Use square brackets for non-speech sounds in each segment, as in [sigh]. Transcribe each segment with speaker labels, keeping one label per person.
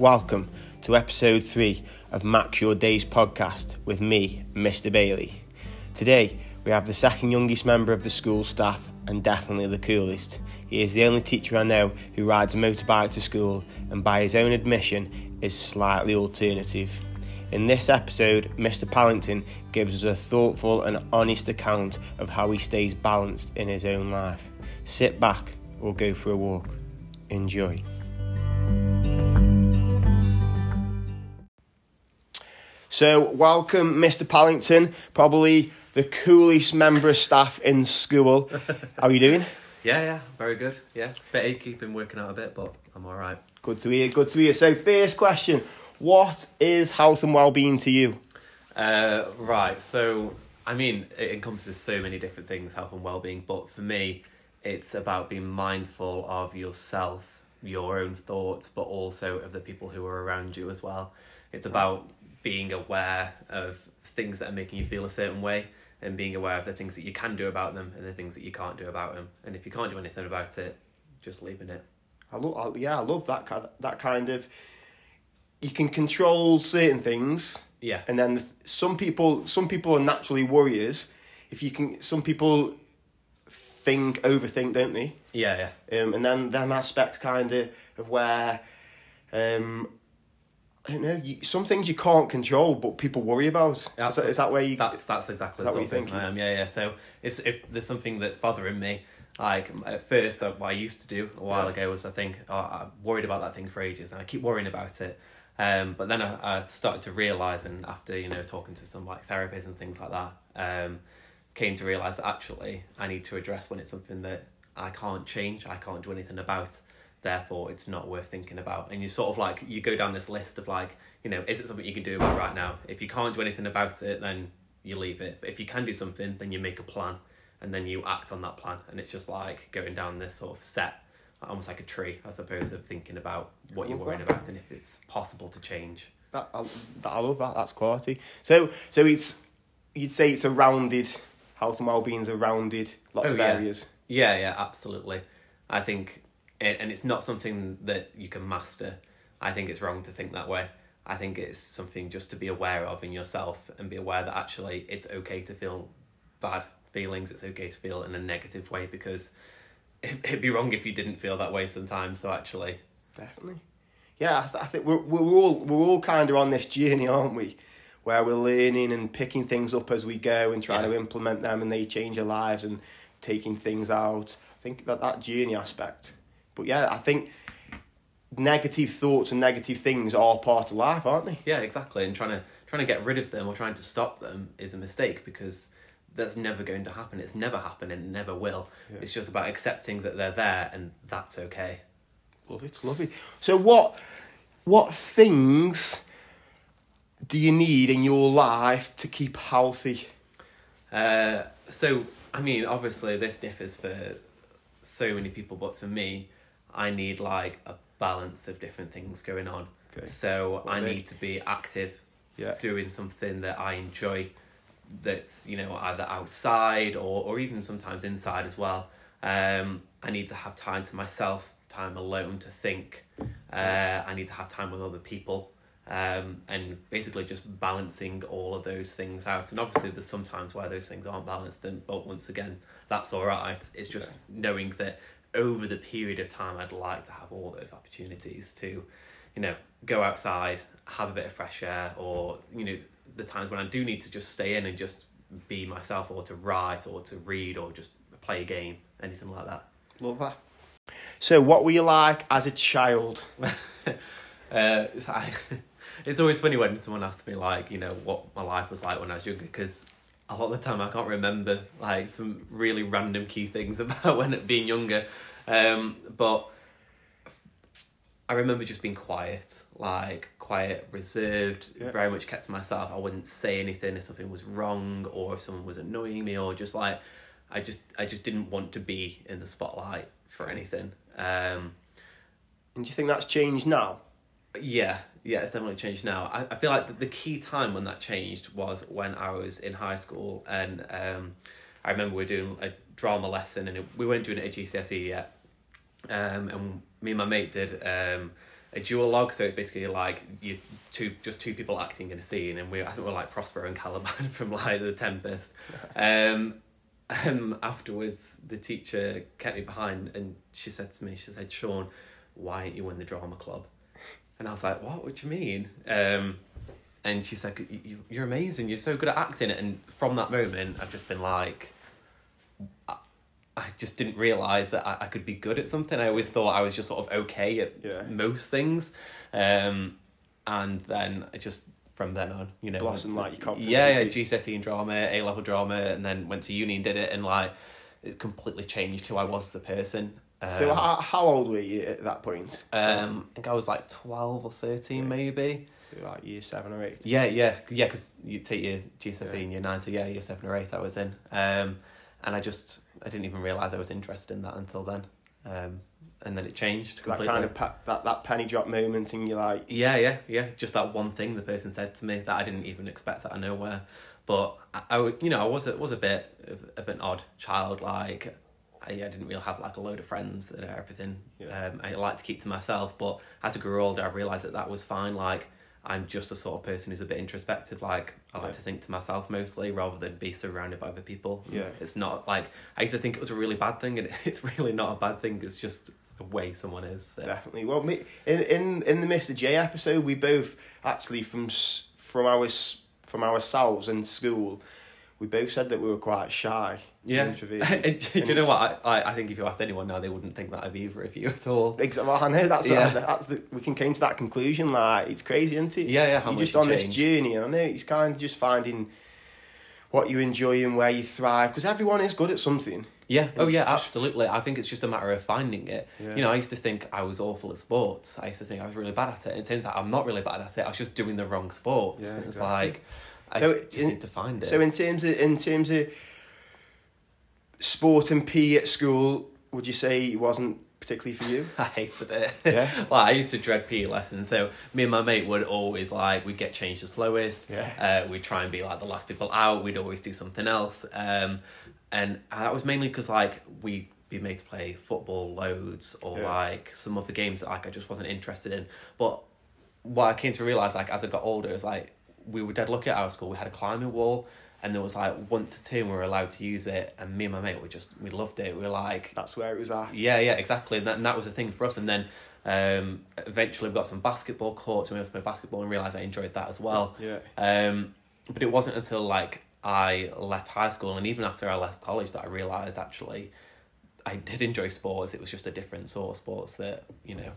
Speaker 1: Welcome to episode three of Max Your Days podcast with me, Mr. Bailey. Today we have the second youngest member of the school staff and definitely the coolest. He is the only teacher I know who rides a motorbike to school and, by his own admission, is slightly alternative. In this episode, Mr. Pallington gives us a thoughtful and honest account of how he stays balanced in his own life. Sit back or go for a walk. Enjoy. So, welcome, Mr. Pallington, probably the coolest member of staff in school. How are you doing? [laughs]
Speaker 2: Yeah, yeah, very good. Yeah, bit achy, been working out a bit, but I'm all right.
Speaker 1: Good to hear, good to hear. So, first question What is health and well-being to you?
Speaker 2: Uh, right, so I mean, it encompasses so many different things, health and well-being, but for me, it's about being mindful of yourself, your own thoughts, but also of the people who are around you as well. It's about being aware of things that are making you feel a certain way and being aware of the things that you can do about them and the things that you can't do about them. And if you can't do anything about it, just leaving it.
Speaker 1: I love, yeah, I love that kind, that kind of. You can control certain things,
Speaker 2: Yeah.
Speaker 1: and then the, some people, some people are naturally warriors. If you can, some people think, overthink, don't they?
Speaker 2: Yeah, yeah.
Speaker 1: Um, and then them aspects kind of of where, um, I don't know, you, some things you can't control, but people worry about. Is that, is that where you?
Speaker 2: That's that's exactly the
Speaker 1: that
Speaker 2: sort
Speaker 1: what
Speaker 2: of
Speaker 1: you're
Speaker 2: I am. Yeah, yeah. So if if there's something that's bothering me, like at first uh, what I used to do a while
Speaker 1: Yeah.
Speaker 2: ago was I think oh, I worried about that thing for ages and I keep worrying about it. Um, but then I, I started to realize, and after you know talking to some like therapists and things like that, um, came to realize that actually I need to address when it's something that I can't change, I can't do anything about. Therefore, it's not worth thinking about. And you sort of like you go down this list of like, you know, is it something you can do about right now? If you can't do anything about it, then you leave it. But if you can do something, then you make a plan, and then you act on that plan. And it's just like going down this sort of set, almost like a tree, I suppose, of thinking about what you're worrying
Speaker 1: that.
Speaker 2: about and if it's possible to change.
Speaker 1: That, I, that, I love that. That's quality. So, so it's you'd say it's a rounded health and well-being's a rounded lots
Speaker 2: Oh,
Speaker 1: of
Speaker 2: yeah.
Speaker 1: areas.
Speaker 2: Yeah, yeah, absolutely. I think, and and it's not something that you can master. I think it's wrong to think that way. I think it's something just to be aware of in yourself and be aware that actually it's okay to feel bad feelings. It's okay to feel in a negative way because [laughs] it'd be wrong if you didn't feel that way sometimes. So actually,
Speaker 1: Definitely. Yeah, I, th- I think we're, we're all we're all kind of on this journey, aren't we? Where we're learning and picking things up as we go and trying to implement them, and they change our lives and taking things out. I think that that journey aspect. But yeah, I think negative thoughts and negative things are part of life, aren't they?
Speaker 2: yeah, exactly. And trying to trying to get rid of them or trying to stop them is a mistake because that's never going to happen. It's never happened and it never will.
Speaker 1: Yeah.
Speaker 2: It's just about accepting that they're there and that's okay.
Speaker 1: Love it, love it. So what what things do you need in your life to keep healthy?
Speaker 2: Uh, so I mean, obviously, this differs for so many people, but for me, I need like a balance of different things going on.
Speaker 1: Okay.
Speaker 2: So
Speaker 1: What
Speaker 2: I need to be active,
Speaker 1: Yeah.
Speaker 2: doing something that I enjoy. That's you know either outside or or even sometimes inside as well. Um, I need to have time to myself, time alone to think. Uh, I need to have time with other people um, and basically just balancing all of those things out. And obviously, there's sometimes where those things aren't balanced, and but once again, that's all right. It's just
Speaker 1: Okay.
Speaker 2: knowing that over the period of time, I'd like to have all those opportunities to, you know, go outside, have a bit of fresh air, or you know, the times when I do need to just stay in and just be myself, or to write, or to read, or just play a game, anything like that.
Speaker 1: Love that. So what were you like as a child? [laughs]
Speaker 2: Uh, it's, I, [laughs] it's always funny when someone asks me like you know what my life was like when I was younger because a lot of the time I can't remember like some really random key things [laughs] about when being younger, um, but I remember just being quiet, like quiet, reserved,
Speaker 1: Yeah.
Speaker 2: very much kept to myself. I wouldn't say anything if something was wrong or if someone was annoying me or just like I just I just didn't want to be in the spotlight for anything. Um,
Speaker 1: And do you think that's changed now?
Speaker 2: yeah, yeah, it's definitely changed now. I, I feel like the, the key time when that changed was when I was in high school, and um, I remember we were doing a drama lesson, and it, we weren't doing it at GCSE yet. Um, and me and my mate did um, a duologue. So it's basically like you two just two people acting in a scene, and we I think we're like Prospero and Caliban [laughs] from like The Tempest. Um, um, afterwards, the teacher kept me behind, and she said to me, she said, "Sean, why aren't you in the drama club?" And I was like, "What? What do you mean?" Um, and she said, "You- "You're amazing. You're so good at acting." And from that moment, I've just been like, I, I just didn't realize that I, I could be good at something. I always thought I was just sort of okay at
Speaker 1: Yeah.
Speaker 2: most things, um, and then I just from then on, you know,
Speaker 1: Blossomed,
Speaker 2: went
Speaker 1: like, your confidence
Speaker 2: Yeah, yeah. GCSE in drama, A level drama, and then went to uni and did it, and like it completely changed who I was as a person. Um,
Speaker 1: So how, how old were you at that point?
Speaker 2: um, I think I was like twelve or thirteen, maybe.
Speaker 1: So like year seven or eight.
Speaker 2: Yeah, yeah, yeah. Because you take your GCSE in year nine, so yeah, year seven or eight, I was in. Um, and I just I didn't even realize I was interested in that until then. Um, and then it changed Completely.
Speaker 1: That kind of pe- that, that penny drop moment, and you're like,
Speaker 2: Yeah, yeah, yeah. Just that one thing the person said to me that I didn't even expect out of nowhere. But I, I you know, I was a, was a bit of, of an odd child. Like, I, I didn't really have like a load of friends and everything.
Speaker 1: Yeah.
Speaker 2: Um, I like to keep to myself. But as I grew older, I realized that that was fine. Like, I'm just the sort of person who's a bit introspective. Like, I like
Speaker 1: Yeah.
Speaker 2: to think to myself mostly rather than be surrounded by other people.
Speaker 1: Yeah.
Speaker 2: It's not like I used to think it was a really bad thing, and [laughs] it's really not a bad thing. It's just the way someone is. So.
Speaker 1: Definitely. Well, me, in in in the Mr J episode, we both actually from from our from ourselves in school, we both said that we were quite shy.
Speaker 2: Yeah. [laughs] Do you know what? I, I I think if you asked anyone now, they wouldn't think that of either of you at all.
Speaker 1: Exactly. Well, I know that's
Speaker 2: Yeah.
Speaker 1: that's the, we can came to that conclusion. Like it's crazy, isn't it?
Speaker 2: Yeah, yeah. How
Speaker 1: You're just on this journey, and I know it's kind of just finding what you enjoy and where you thrive because everyone is good at something.
Speaker 2: Yeah. Oh, yeah.
Speaker 1: just-
Speaker 2: Absolutely. I think it's just a matter of finding it.
Speaker 1: Yeah.
Speaker 2: You know, I used to think I was awful at sports. I used to think I was really bad at it. And it turns out I'm not really bad at it. I was just doing the wrong sports.
Speaker 1: Yeah,
Speaker 2: And it's
Speaker 1: exactly.
Speaker 2: like I
Speaker 1: So
Speaker 2: just
Speaker 1: in-
Speaker 2: need to find it.
Speaker 1: So in terms of in terms of sport and PE at school, would you say it wasn't particularly for you? [laughs]
Speaker 2: I hated it.
Speaker 1: Yeah. [laughs]
Speaker 2: like I used to dread PE lessons. So me and my mate would always like we'd get changed the slowest.
Speaker 1: Yeah.
Speaker 2: Uh, we'd try and be like the last people out. We'd always do something else. Um, and that was mainly because like we'd be made to play football loads or
Speaker 1: Yeah.
Speaker 2: like some other games that like I just wasn't interested in. But what I came to realize like as I got older is like we were dead lucky at our school. We had a climbing wall. And there was like one to two, and we were allowed to use it. And me and my mate we just, we loved it. We were like,
Speaker 1: That's where it was at.
Speaker 2: yeah, yeah, exactly. And that, and that was a thing for us. And then um, eventually we got some basketball courts. We went to play basketball and realised I enjoyed that as well.
Speaker 1: Yeah.
Speaker 2: Um, but it wasn't until like I left high school and even after I left college that I realised actually I did enjoy sports. It was just a different sort of sports that, you know,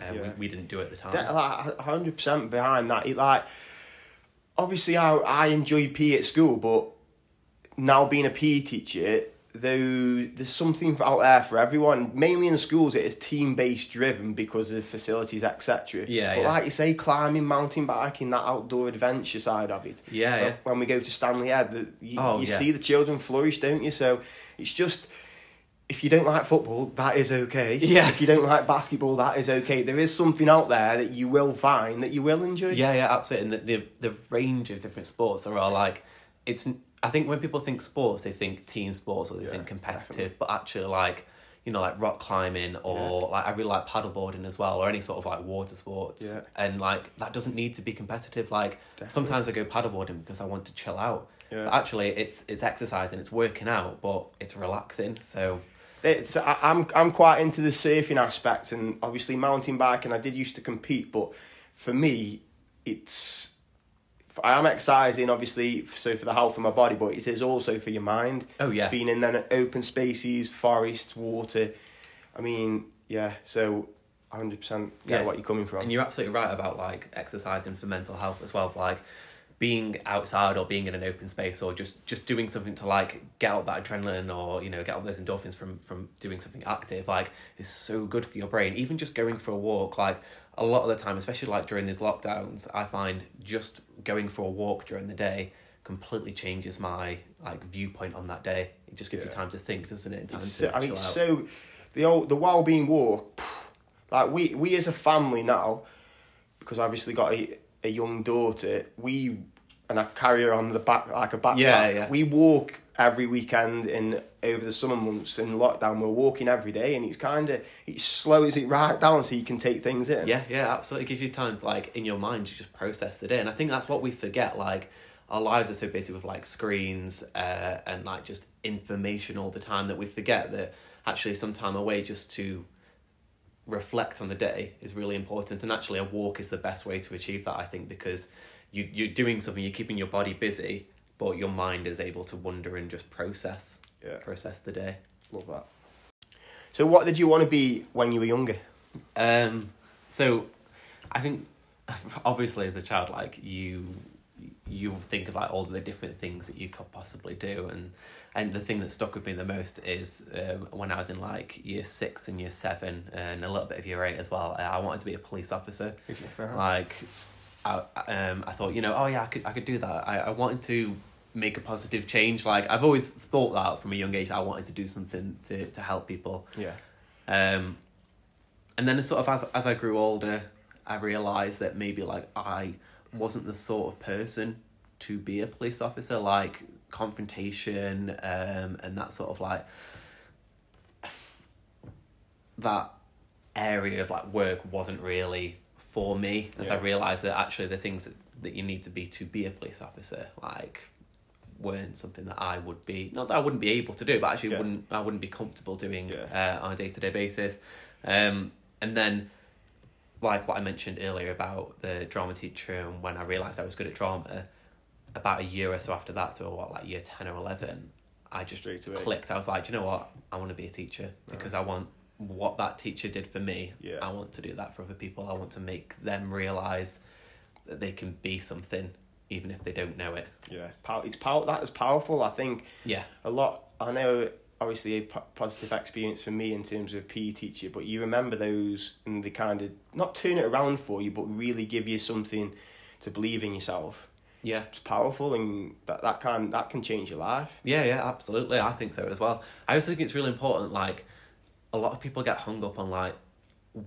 Speaker 2: uh,
Speaker 1: Yeah.
Speaker 2: we, we didn't do at the time.
Speaker 1: Like hundred percent behind that. It, like obviously, I I enjoyed PE at school, but now being a PE teacher, though there's something out there for everyone. Mainly in schools, it is team based driven because of facilities, etc.
Speaker 2: Yeah,
Speaker 1: But
Speaker 2: yeah.
Speaker 1: like you say, climbing, mountain biking, that outdoor adventure side of it.
Speaker 2: Yeah, yeah.
Speaker 1: When we go to Stanley Head, the, you,
Speaker 2: Oh,
Speaker 1: you
Speaker 2: yeah.
Speaker 1: see the children flourish, don't you? So it's just. If you don't like football, that is okay.
Speaker 2: Yeah.
Speaker 1: If you don't like basketball, that is okay. There is something out there that you will find that you will enjoy.
Speaker 2: Yeah, yeah, absolutely. And the, the the range of different sports there are all like it's. I think when people think sports, they think team sports or they
Speaker 1: Yeah,
Speaker 2: think competitive, but actually like you know like rock climbing or like I really like paddleboarding as well or any sort of like water sports.
Speaker 1: Yeah.
Speaker 2: And like that doesn't need to be competitive. Like sometimes I go paddleboarding because I want to chill out.
Speaker 1: Yeah.
Speaker 2: But actually, it's it's exercising, it's working out, but it's relaxing. So
Speaker 1: It's, I, I'm I'm quite into the surfing aspect and obviously mountain biking. I did used to compete, but for me, it's I am exercising obviously so for the health of my body, but it is also for your mind.
Speaker 2: oh yeah,
Speaker 1: Being in then open spaces, forests, water. I mean, yeah. So, hundred percent get
Speaker 2: Yeah.
Speaker 1: what you're coming from.
Speaker 2: And you're absolutely right about like exercising for mental health as well. Like being outside or being in an open space or just just doing something to like get out that adrenaline or you know get all those endorphins from from doing something active like is so good for your brain. Even just going for a walk, like a lot of the time, especially like during these lockdowns, I find just going for a walk during the day completely changes my like viewpoint on that day. It just gives you time to think, doesn't it? And time
Speaker 1: It's
Speaker 2: to
Speaker 1: so, I mean, so the old the well-being walk. Like we we as a family now, because I obviously got a, a young daughter. We and I carry her on the back like a backpack.
Speaker 2: Yeah, yeah.
Speaker 1: We walk every weekend in over the summer months in lockdown, we we're walking every day, and it's kind of it slows it right down so you can take things in.
Speaker 2: Yeah, yeah, absolutely. It gives you time, like in your mind, to just process the day, and I think that's what we forget. Like our lives are so busy with like screens uh, and like just information all the time that we forget that actually some time away just to reflect on the day is really important and actually a walk is the best way to achieve that i think because you, you're doing something you're keeping your body busy but your mind is able to wander and just process
Speaker 1: Yeah.
Speaker 2: process the day
Speaker 1: Love that. So, what did you want to be when you were younger?
Speaker 2: Um, so I think [laughs] obviously as a child, like you, you think of like all the different things that you could possibly do, and and the thing that stuck with me the most is um, when I was in like year six and year seven, and a little bit of year eight as well. I wanted to be a police officer. Like, I um I thought you know oh yeah I could I could do that. I I wanted to make a positive change. Like I've always thought that from a young age. I wanted to do something to to help people.
Speaker 1: Yeah.
Speaker 2: Um, and then sort of as as I grew older, I realized that maybe like I wasn't the sort of person to be a police officer. Like confrontation, um, and that sort of like [sighs] that area of like work wasn't really for me. As I realized that actually the things that, that you need to be to be a police officer, like weren't something that I would be not that I wouldn't be able to do, but actually
Speaker 1: Yeah.
Speaker 2: wouldn't I wouldn't be comfortable doing
Speaker 1: Yeah.
Speaker 2: uh, on a day to day basis. Um, and then like what I mentioned earlier about the drama teacher and when I realised I was good at drama, about a year or so after that, so what like year ten or eleven, I just clicked. I was like, "Do you know what? I want to be a teacher because I want what that teacher did for me.
Speaker 1: Yeah.
Speaker 2: I want to do that for other people. I want to make them realise that they can be something even if they don't know it.
Speaker 1: Yeah. It's pow- that is powerful. I think
Speaker 2: Yeah.
Speaker 1: a lot. I know, obviously, a positive experience for me in terms of PE teacher, but you remember those and they kind of not turn it around for you, but really give you something to believe in yourself.
Speaker 2: Yeah.
Speaker 1: It's powerful, and that that can that can change your life.
Speaker 2: Yeah, yeah, absolutely. I think so as well. I also think it's really important. Like, a lot of people get hung up on like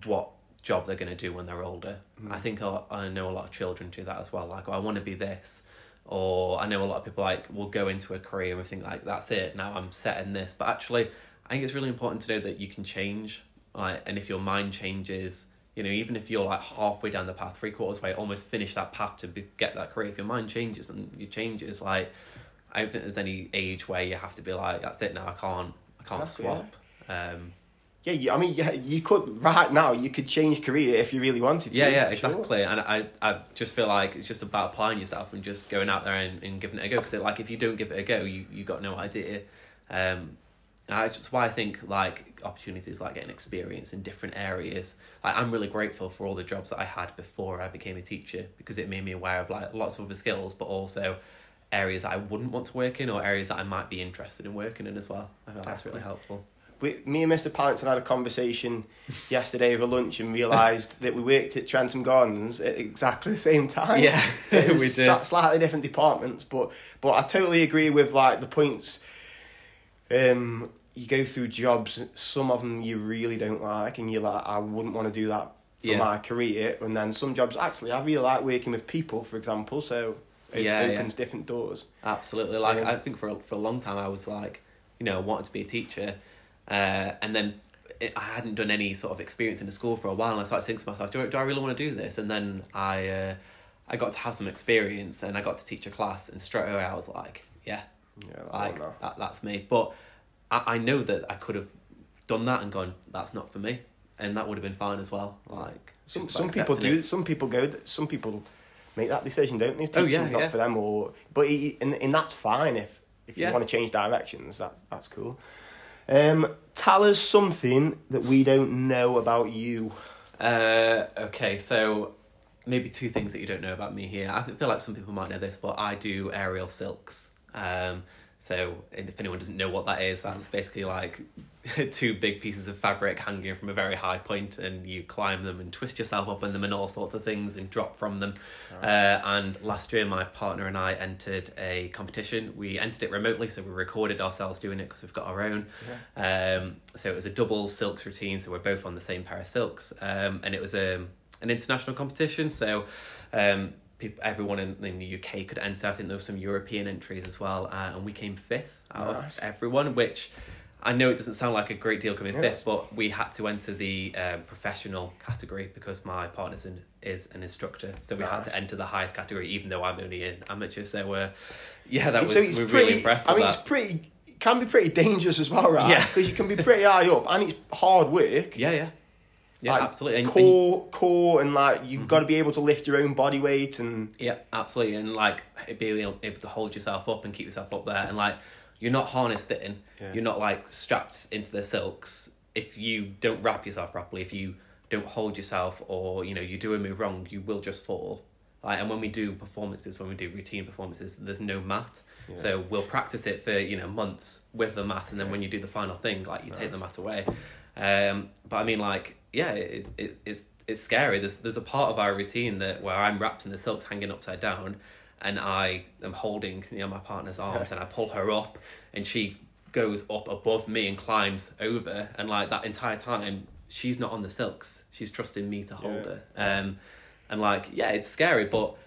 Speaker 2: what job they're going to do when they're older. I think a lot, I know a lot of children do that as well. Like, oh, I want to be this, or I know a lot of people like will go into a career and think like that's it. Now I'm set in this. But actually, I think it's really important to know that you can change. Like, and if your mind changes. You know, even if you're like halfway down the path, three quarters way, almost finish that path to be, get that career. If your mind changes and you changes, like I don't think there's any age where you have to be like, that's it now. I can't, I can't
Speaker 1: That's-
Speaker 2: swap. Um,
Speaker 1: Yeah, you, I mean, yeah, you could right now. You could change career if you really wanted to.
Speaker 2: yeah, yeah,
Speaker 1: for sure.
Speaker 2: exactly. And I, I just feel like it's just about applying yourself and just going out there and, and giving it a go. Because like, if you don't give it a go, you you got no idea. Um, I just why I think like opportunities like getting experience in different areas. Like I'm really grateful for all the jobs that I had before I became a teacher because it made me aware of like lots of other skills, but also areas that I wouldn't want to work in or areas that I might be interested in working in as well. I feel that's really helpful.
Speaker 1: We, me and Mr. Pallington had a conversation [laughs] yesterday over lunch and realised that we worked at Trentham Gardens at exactly the same time.
Speaker 2: Yeah, [laughs] we did.
Speaker 1: Slightly different departments, but but I totally agree with like the points. Um, you go through jobs, some of them you really don't like, and you're like, I wouldn't want to do that for
Speaker 2: Yeah.
Speaker 1: my career. And then some jobs, actually, I really like working with people, for example. So it
Speaker 2: Yeah, yeah.
Speaker 1: opens different doors.
Speaker 2: Absolutely. Like
Speaker 1: Um,
Speaker 2: I think for a, for a long time I was like, you know, wanted to be a teacher, uh, and then it, I hadn't done any sort of experience in the school for a while. And I started thinking to myself, do I, do I really want to do this? And then I uh, I got to have some experience, and I got to teach a class, and straight away I was like, yeah,
Speaker 1: Yeah, I
Speaker 2: like
Speaker 1: that.
Speaker 2: that, that's me. But I, I know that I could have done that and gone, that's not for me, and that would have been fine as well. Like
Speaker 1: Some some people do.
Speaker 2: it.
Speaker 1: Some people go. Some people make that decision, don't they?
Speaker 2: Oh, yeah,
Speaker 1: Teaching's not
Speaker 2: yeah.
Speaker 1: for them, or but he, and and that's fine if if you want to change directions. That's that's cool. Um, tell us something that we don't know about you.
Speaker 2: Uh, okay, so maybe two things that you don't know about me here. I feel like some people might know this, but I do aerial silks. Um, so if anyone doesn't know what that is, that's basically like [laughs] two big pieces of fabric hanging from a very high point, and you climb them and twist yourself up in them and all sorts of things and drop from them. Uh, and last year, my partner and I entered a competition. We entered it remotely, so we recorded ourselves doing it because we've got our own. Yeah. Um, so it was a double silks routine, so we're both on the same pair of silks, um, and it was um, an international competition. So um, people, everyone in, in the UK could enter. I think there were some European entries as well, uh, and we came fifth out
Speaker 1: Nice.
Speaker 2: of everyone, which I know it doesn't sound like a great deal coming
Speaker 1: Yeah.
Speaker 2: fifth, but we had to enter the um, professional category because my partner is an, is an instructor, so we had to enter the highest category, even though I'm only an amateur. So, uh, yeah, that was
Speaker 1: so it's
Speaker 2: we were
Speaker 1: pretty.
Speaker 2: really impressed
Speaker 1: I mean,
Speaker 2: that.
Speaker 1: it's pretty. It can be pretty dangerous as well, right?
Speaker 2: Yeah.
Speaker 1: Because you can be pretty high up, and it's hard work.
Speaker 2: Yeah, yeah, yeah,
Speaker 1: like,
Speaker 2: absolutely. And- and-
Speaker 1: Core, core, and like you've
Speaker 2: Mm-hmm.
Speaker 1: got to be able to lift your own body weight, and
Speaker 2: Yeah, absolutely, and like being able able to hold yourself up and keep yourself up there, and like you're not harnessed in,
Speaker 1: Yeah.
Speaker 2: you're not like strapped into the silks. If you don't wrap yourself properly, if you don't hold yourself, or you know you do a move wrong, you will just fall. Like, and when we do performances, when we do routine performances, there's no mat,
Speaker 1: Yeah.
Speaker 2: so we'll practice it for you know months with the mat, and then when you do the final thing, like you take the mat away. Um, but I mean, like, yeah, it, it, it's it's scary. There's there's a part of our routine that where I'm wrapped in the silks, hanging upside down, and I am holding you know my partner's arms, and I pull her up, and she goes up above me and climbs over, and like that entire time, she's not on the silks. She's trusting me to hold
Speaker 1: Yeah.
Speaker 2: her. Um, and like, yeah, it's scary, but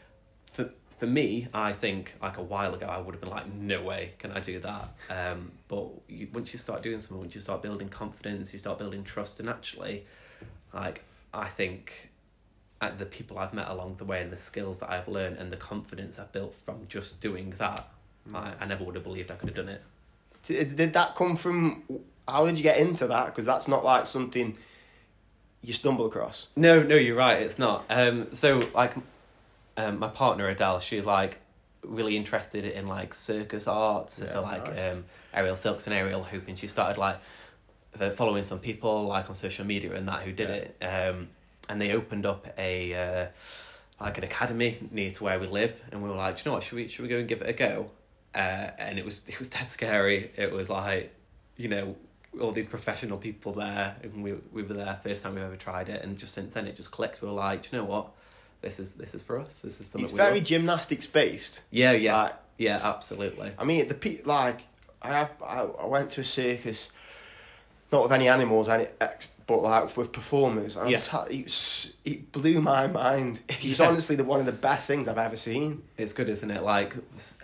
Speaker 2: for for me, I think like a while ago, I would have been like, no way can I do that. Um, but you, once you start doing something, once you start building confidence, you start building trust, and actually, like I think, at the people I've met along the way and the skills that I've learned and the confidence I've built from just doing that, I, I never would have believed I could have done it.
Speaker 1: Did, did that come from? How did you get into that? Because that's not like something you stumble across.
Speaker 2: No, no, you're right. It's not. Um, so like, um, my partner Adele, she's like really interested in like circus arts, and so like
Speaker 1: nice.
Speaker 2: um, aerial silks and aerial hooping. She started like uh, following some people like on social media and that who did it. Um, and they opened up a uh, like an academy near to where we live, and we were like, Do you know what? Should we should we go and give it a go? Uh, and it was it was [laughs] dead scary. It was like, you know, all these professional people there, and we we were there first time we ever tried it, and just since then it just clicked. We were like, Do you know what? This is this is for us. This is something.
Speaker 1: It's very
Speaker 2: love."
Speaker 1: gymnastics based.
Speaker 2: yeah yeah
Speaker 1: Like,
Speaker 2: yeah absolutely
Speaker 1: I mean, the pe- like I have I, I went to a circus, not with any animals, any ex, but like with performers. And
Speaker 2: Yeah.
Speaker 1: yeah. it, it blew my mind. It's [laughs]
Speaker 2: Yeah.
Speaker 1: honestly the one of the best things I've ever seen.
Speaker 2: It's good, isn't it? Like,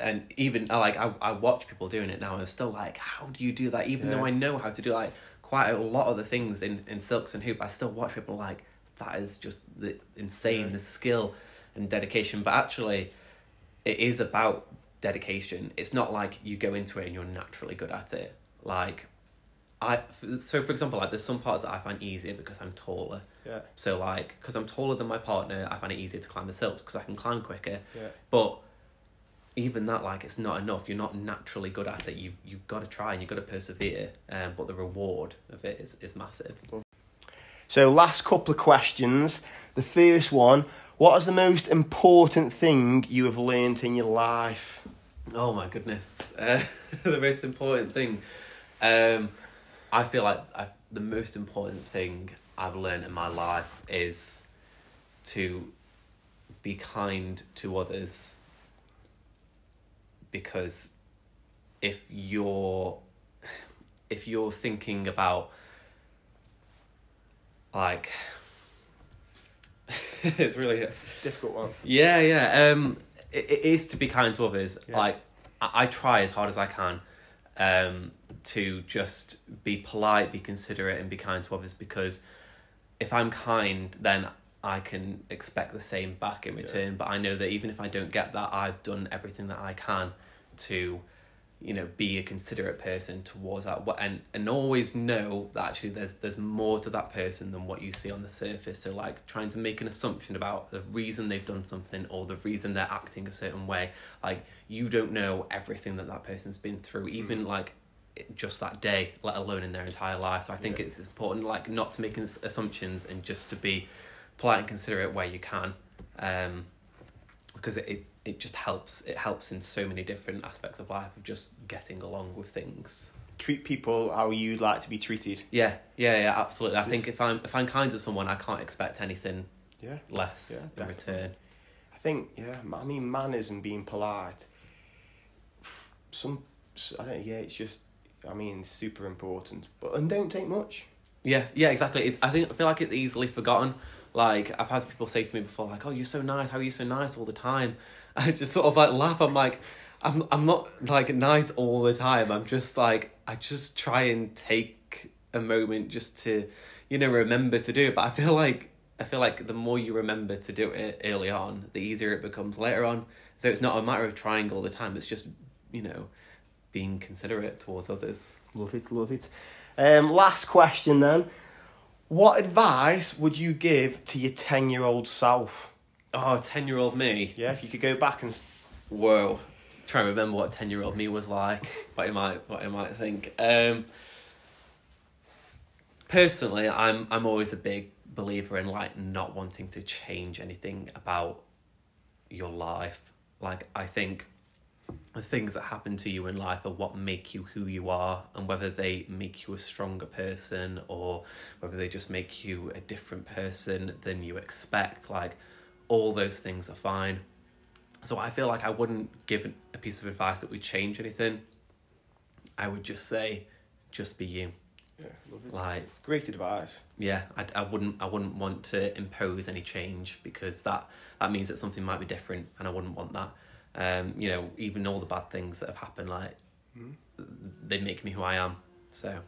Speaker 2: and even I like I, I watch people doing it now. and I'm still like, how do you do that? Even though I know how to do like quite a lot of the things in in silks and hoop, I still watch people like that is just the insane
Speaker 1: Yeah.
Speaker 2: the skill and dedication. But actually, it is about dedication. It's not like you go into it and you're naturally good at it. Like, I so for example, like there's some parts that I find easier because I'm taller.
Speaker 1: Yeah.
Speaker 2: So like, because I'm taller than my partner, I find it easier to climb the silks because I can climb quicker.
Speaker 1: Yeah.
Speaker 2: But even that, like, it's not enough. You're not naturally good at it. You've you've got to try and you've got to persevere. Um, but the reward of it is is massive.
Speaker 1: So, last couple of questions. The first one What is the most important thing you have learnt in your life?
Speaker 2: Oh my goodness, uh, [laughs] the most important thing. Um, I feel like I, the most important thing I've learned in my life is to be kind to others. Because if you're if you're thinking about like [laughs] it's really a
Speaker 1: Difficult one.
Speaker 2: yeah, yeah. Um, it, it is to be kind to others.
Speaker 1: Yeah.
Speaker 2: Like I, I try as hard as I can, um, to just be polite, be considerate, and be kind to others. Because if I'm kind, then I can expect the same back in return. But I know that even if I don't get that, I've done everything that I can to, you know, be a considerate person towards that. And and always know that actually there's there's more to that person than what you see on the surface. So like trying to make an assumption about the reason they've done something or the reason they're acting a certain way. Like you don't know everything that that person's been through, even like just that day, let alone in their entire life. So I think
Speaker 1: Yeah.
Speaker 2: it's important like not to make assumptions and just to be polite and considerate where you can. Um, because it, it, it just helps it helps in so many different aspects of life of just getting along with things.
Speaker 1: Treat people how you'd like to be treated.
Speaker 2: Yeah, yeah, yeah, absolutely. I think if I'm if I'm kind to someone, I can't expect anything
Speaker 1: Yeah.
Speaker 2: less
Speaker 1: Yeah,
Speaker 2: in
Speaker 1: definitely.
Speaker 2: return.
Speaker 1: I think, yeah, I mean, manners and being polite. Some, I don't. Yeah, it's just. I mean, super important, but and don't take much.
Speaker 2: Yeah, yeah, exactly. It's, I think I feel like it's easily forgotten. Like I've had people say to me before, like, "Oh, you're so nice. How are you so nice all the time?" I just sort of like laugh. I'm like, I'm I'm not like nice all the time. I'm just like I just try and take a moment just to, you know, remember to do it. But I feel like I feel like the more you remember to do it early on, the easier it becomes later on. So it's not a matter of trying all the time. It's just you know, being considerate towards others.
Speaker 1: Love it, love it. Um, last question then. What advice would you give to your 10 year old self?
Speaker 2: Oh, 10 year old me.
Speaker 1: Yeah, if you could go back and.
Speaker 2: Whoa. Try and remember what 10 year old me was like, [laughs] what you might, what I might think. Um, personally, I'm, I'm always a big believer in like not wanting to change anything about your life. Like, I think the things that happen to you in life are what make you who you are, and whether they make you a stronger person or whether they just make you a different person than you expect, like all those things are fine. So I feel like I wouldn't give a piece of advice that would change anything. I would just say, just be you.
Speaker 1: Yeah, love it.
Speaker 2: Like
Speaker 1: Great advice.
Speaker 2: yeah, I, I wouldn't I wouldn't want to impose any change because that that means that something might be different, and I wouldn't want that. Um, you know, even all the bad things that have happened, like they make me who I am. So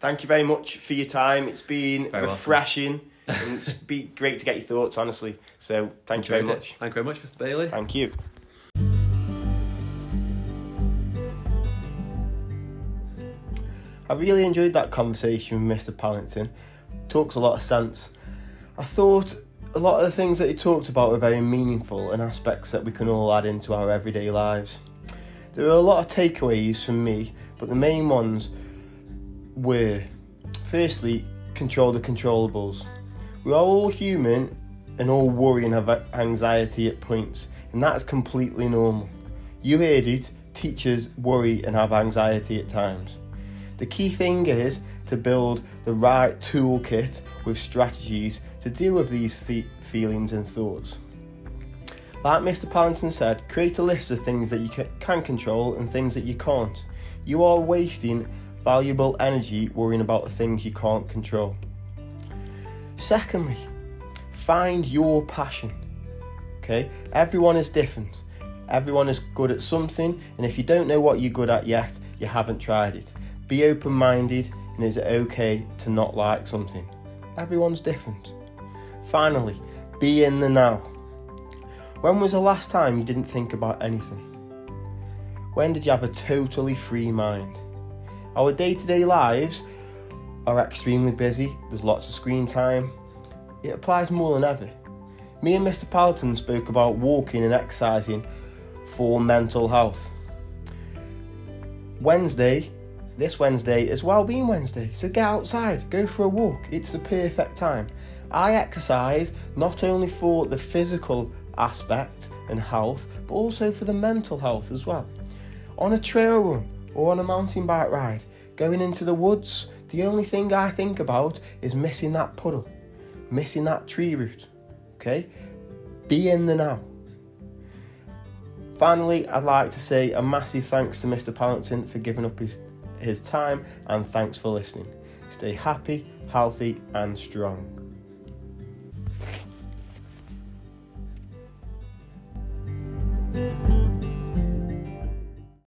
Speaker 1: Thank you very much for your time. It's been
Speaker 2: Very
Speaker 1: refreshing. And it's been great to get your thoughts, honestly. So thank you very
Speaker 2: it.
Speaker 1: much.
Speaker 2: Thank you very much, Mr. Bailey.
Speaker 1: Thank you. I really enjoyed that conversation with Mr. Pallington. Talks a lot of sense. I thought a lot of the things that he talked about were very meaningful and aspects that we can all add into our everyday lives. There were a lot of takeaways from me, but the main ones were firstly, control the controllables. We are all human and all worry and have anxiety at points, and that's completely normal. You heard it, teachers worry and have anxiety at times. The key thing is to build the right toolkit with strategies to deal with these th- feelings and thoughts. Like Mr. Pallington said, create a list of things that you can control and things that you can't. You are wasting valuable energy worrying about the things you can't control. Secondly, find your passion. Okay? Everyone is different. Everyone is good at something, and if you don't know what you're good at yet, you haven't tried it. Be open minded, and is it okay to not like something? Everyone's different. Finally, be in the now. When was the last time you didn't think about anything? When did you have a totally free mind? Our day to day lives are extremely busy, there's lots of screen time. It applies more than ever. Me and Mr. Pallington spoke about walking and exercising for mental health. Wednesday, this Wednesday is Wellbeing Wednesday, so get outside, go for a walk. It's the perfect time. I exercise not only for the physical aspect and health, but also for the mental health as well. On a trail run or on a mountain bike ride, going into the woods, the only thing I think about is missing that puddle, missing that tree root. Okay? Be in the now. Finally, I'd like to say a massive thanks to Mr. Pallington for giving up his, his time and thanks for listening. Stay happy, healthy, and strong.